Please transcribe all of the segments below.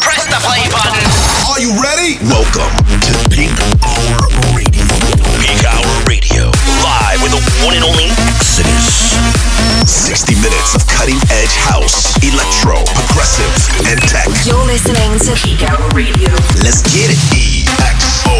Press the play button. Are you ready? Welcome to Peak Hour Radio. Peak Hour Radio. Live with the one and only Exodus. 60 minutes of cutting edge house, electro, progressive, and tech. You're listening to Peak Hour Radio. Let's get it. E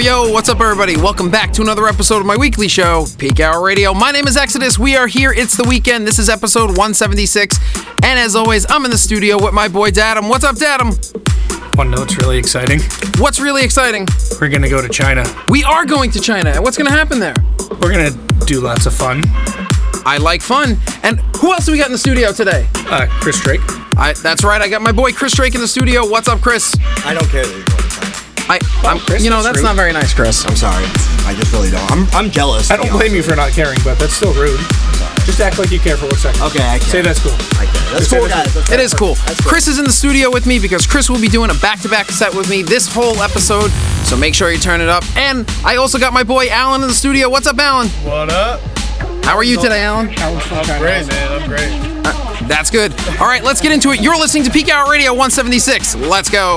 Yo, yo, yo, what's up, everybody? Welcome back to another episode of my weekly show, Peak Hour Radio. My name is Exodus. We are here. It's the weekend. This is episode 176. And as always, I'm in the studio with my boy Datum. What's up, Datum? One note's really exciting. What's really exciting? We're gonna go to China. We are going to China. And What's going to happen there? We're gonna do lots of fun. I like fun. And who else do we got in the studio today? Uh, Chris Drake. I, that's right. I got my boy Chris Drake in the studio. What's up, Chris? I don't care that you're going to China. I, I'm, Chris, you know, that's that's rude. not very nice, Chris. I'm sorry. I just really don't. I'm, I'm jealous. I don't blame you for not caring, but that's still rude. Just act like you care for one second. Okay, I care. Say that's cool. I care. That's Just say cool, that's guys. That's It is cool. Cool. Chris is in the studio with me because Chris will be doing a back-to-back set with me this whole episode. So make sure you turn it up. And I also got my boy Alan in the studio. What's up, Alan? What up? How are you today, Alan? I'm great, man. I'm great. Uh, that's good. All right, let's get into it. You're listening to Peak Hour Radio 176. Let's go.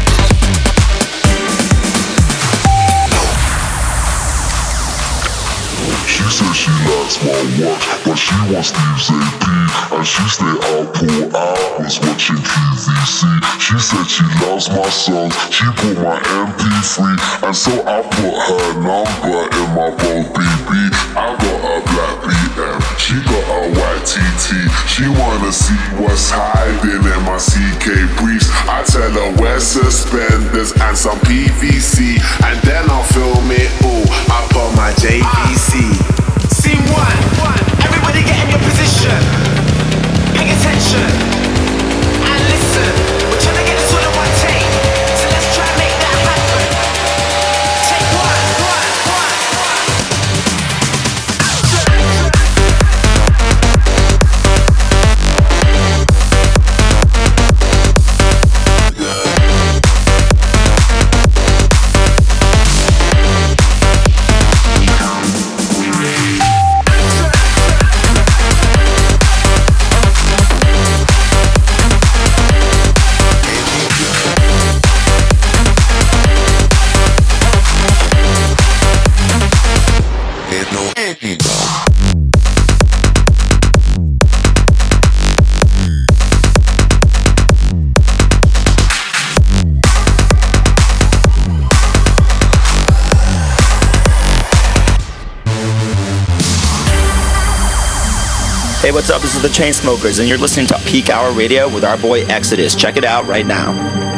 Said she likes my watch, but she wants Steve's AP. And she stay out pool hours watching QVC. She said she loves my songs, she put my MP3. And so I put her number in my phone BB. I got a black BM, she got a white TT. She wanna see what's hiding in my CK briefs. I tell her wear suspenders and some PVC. And then I'll film it all on my JVC. Scene one. Everybody get in your position. Pay attention. What's up? This is the Chainsmokers, and you're listening to Peak Hour Radio with our boy Exodus. Check it out right now.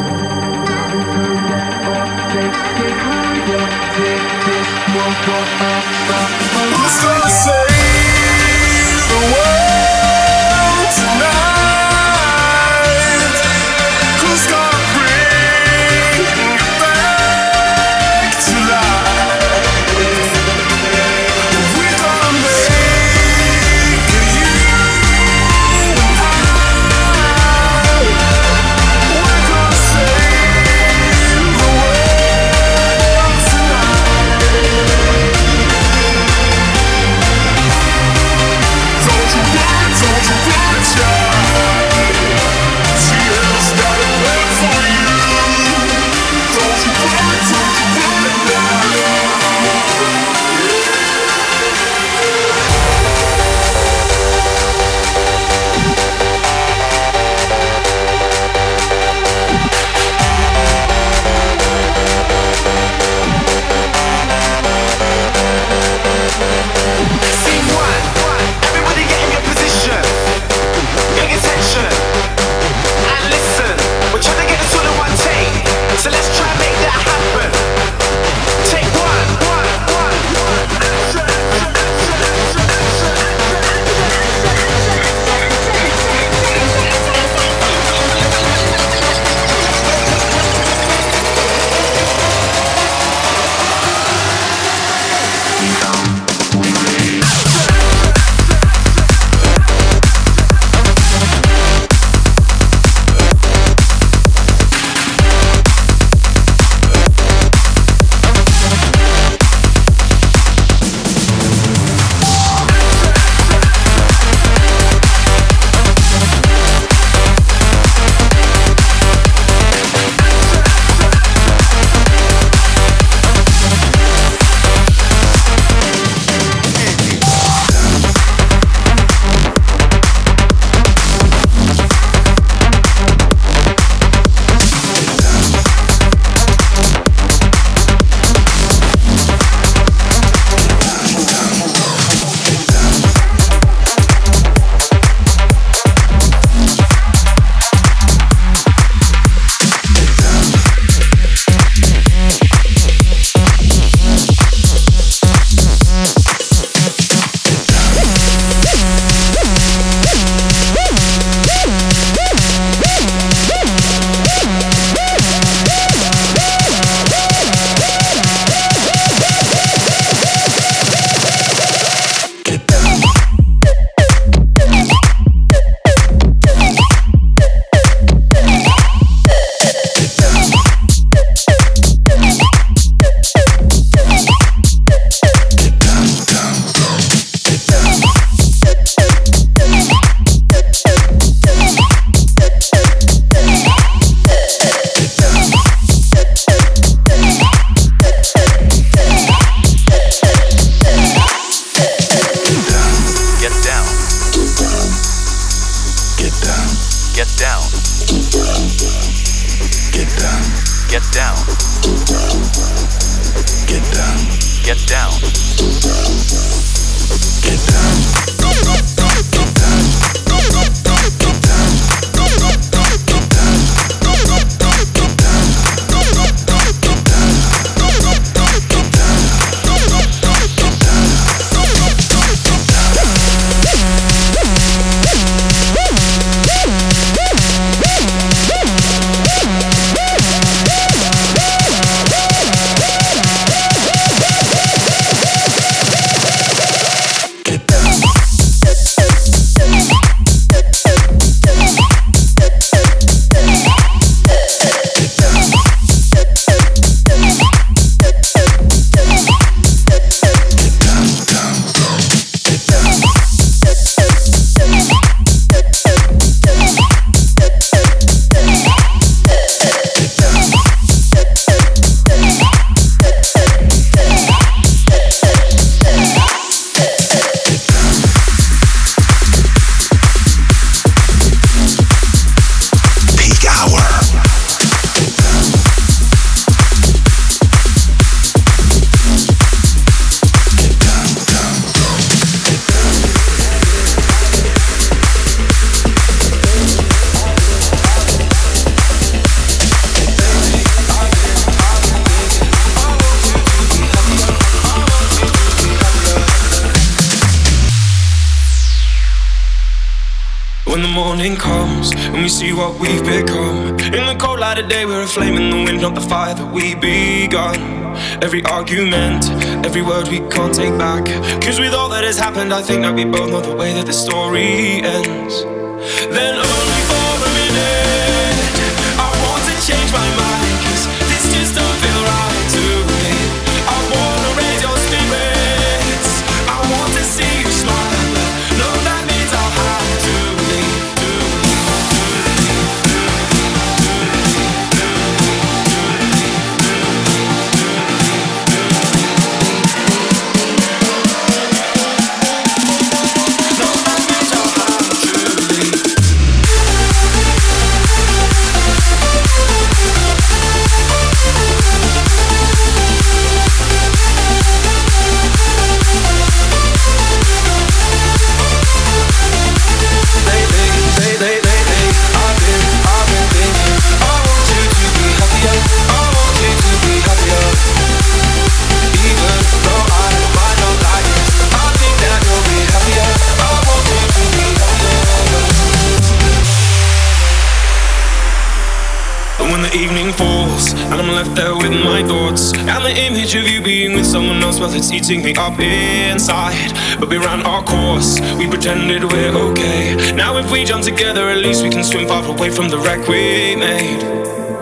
flame in the wind, not the fire that we begun. Every argument, every word we can't take back. Cause with all that has happened, I think that we both know the way that the story ends. eating me up inside. But we ran our course, we pretended we're okay. Now, if we jump together, at least we can swim far away from the wreck we made.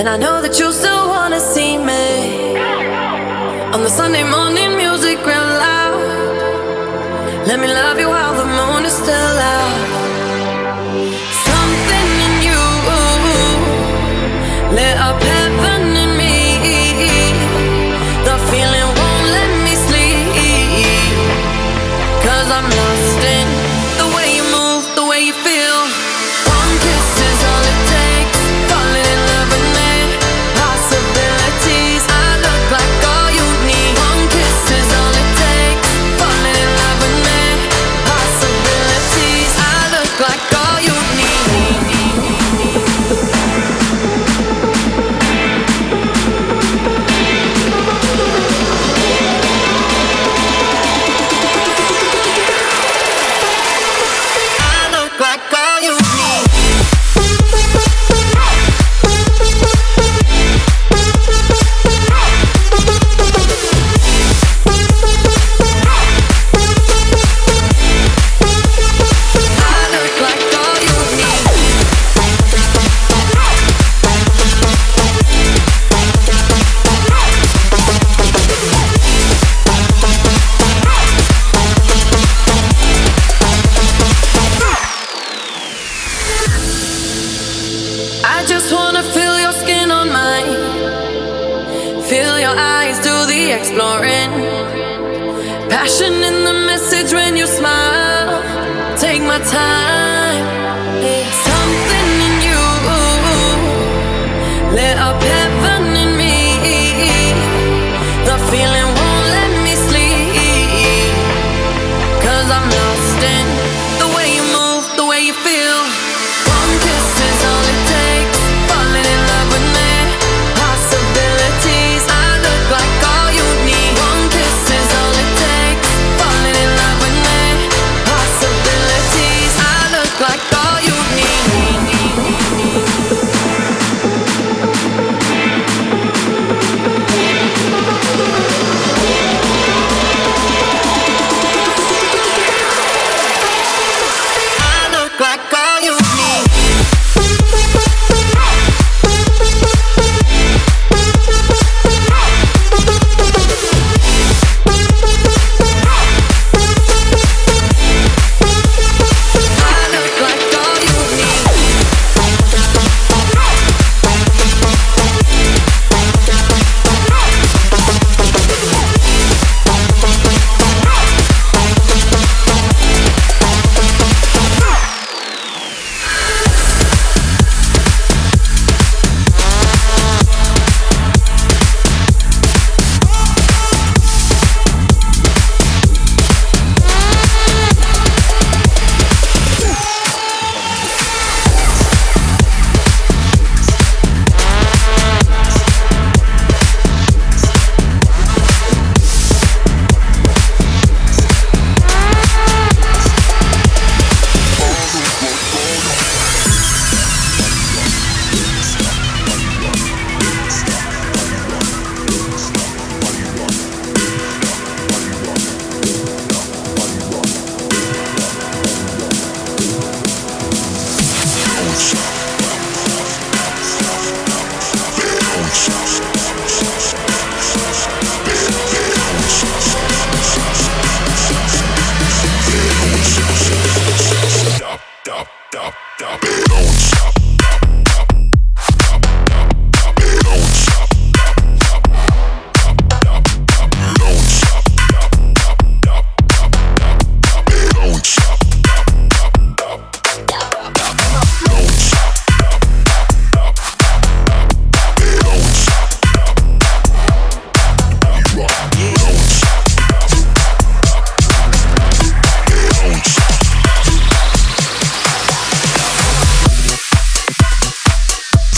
And I know that you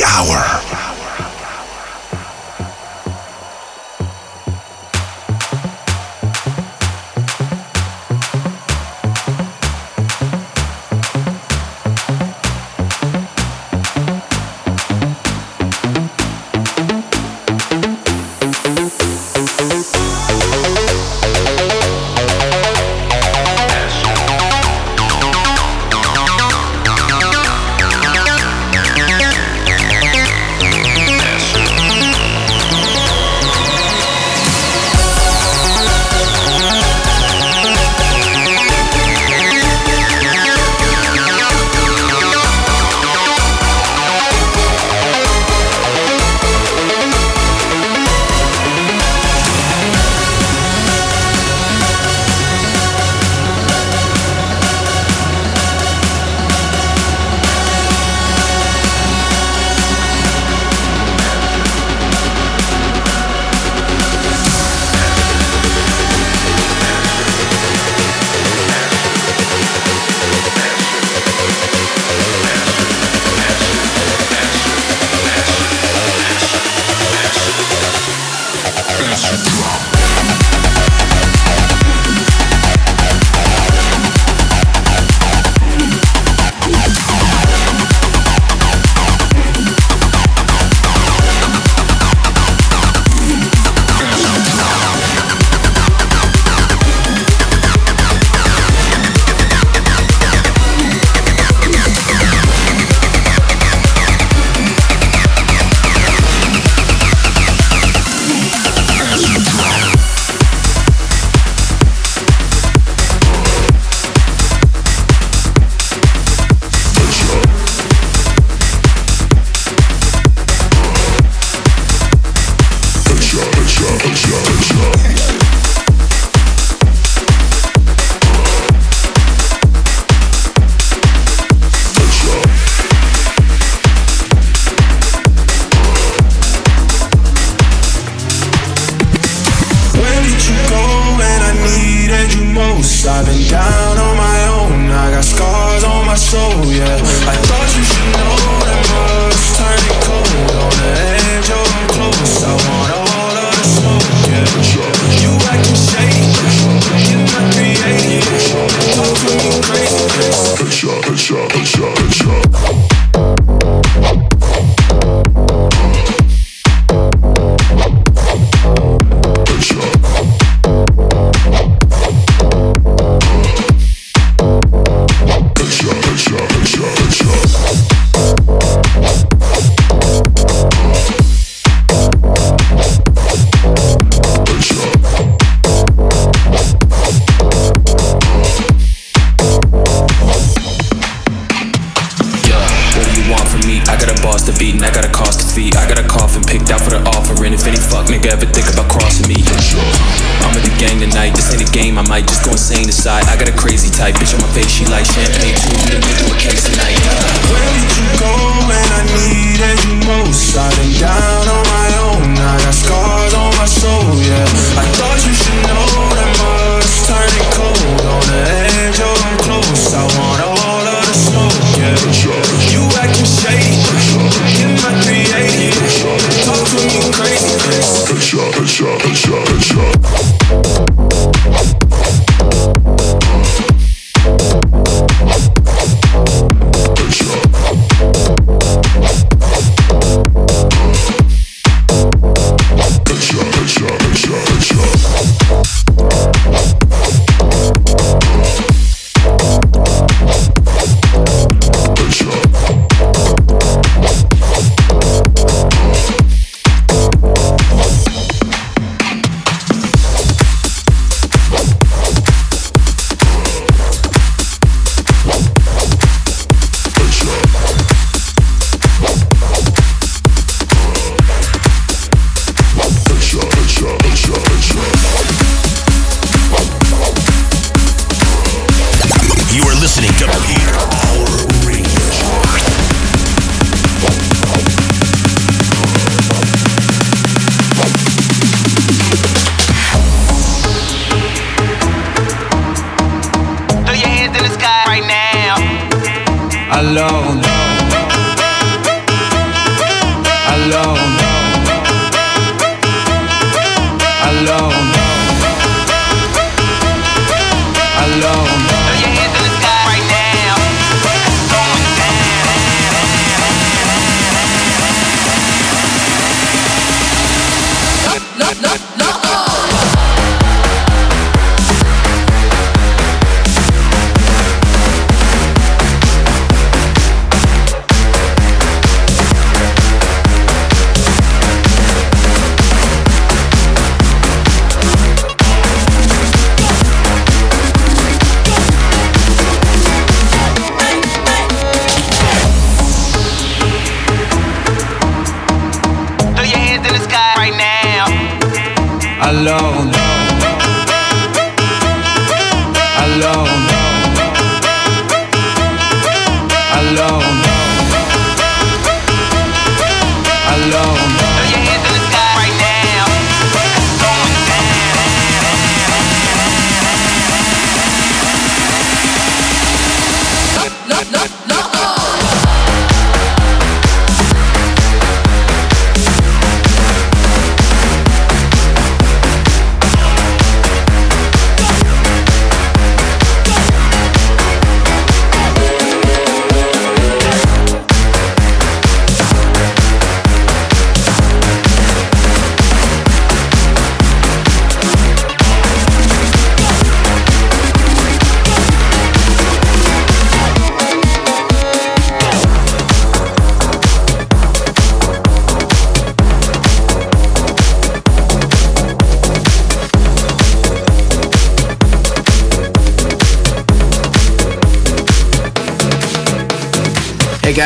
Hour.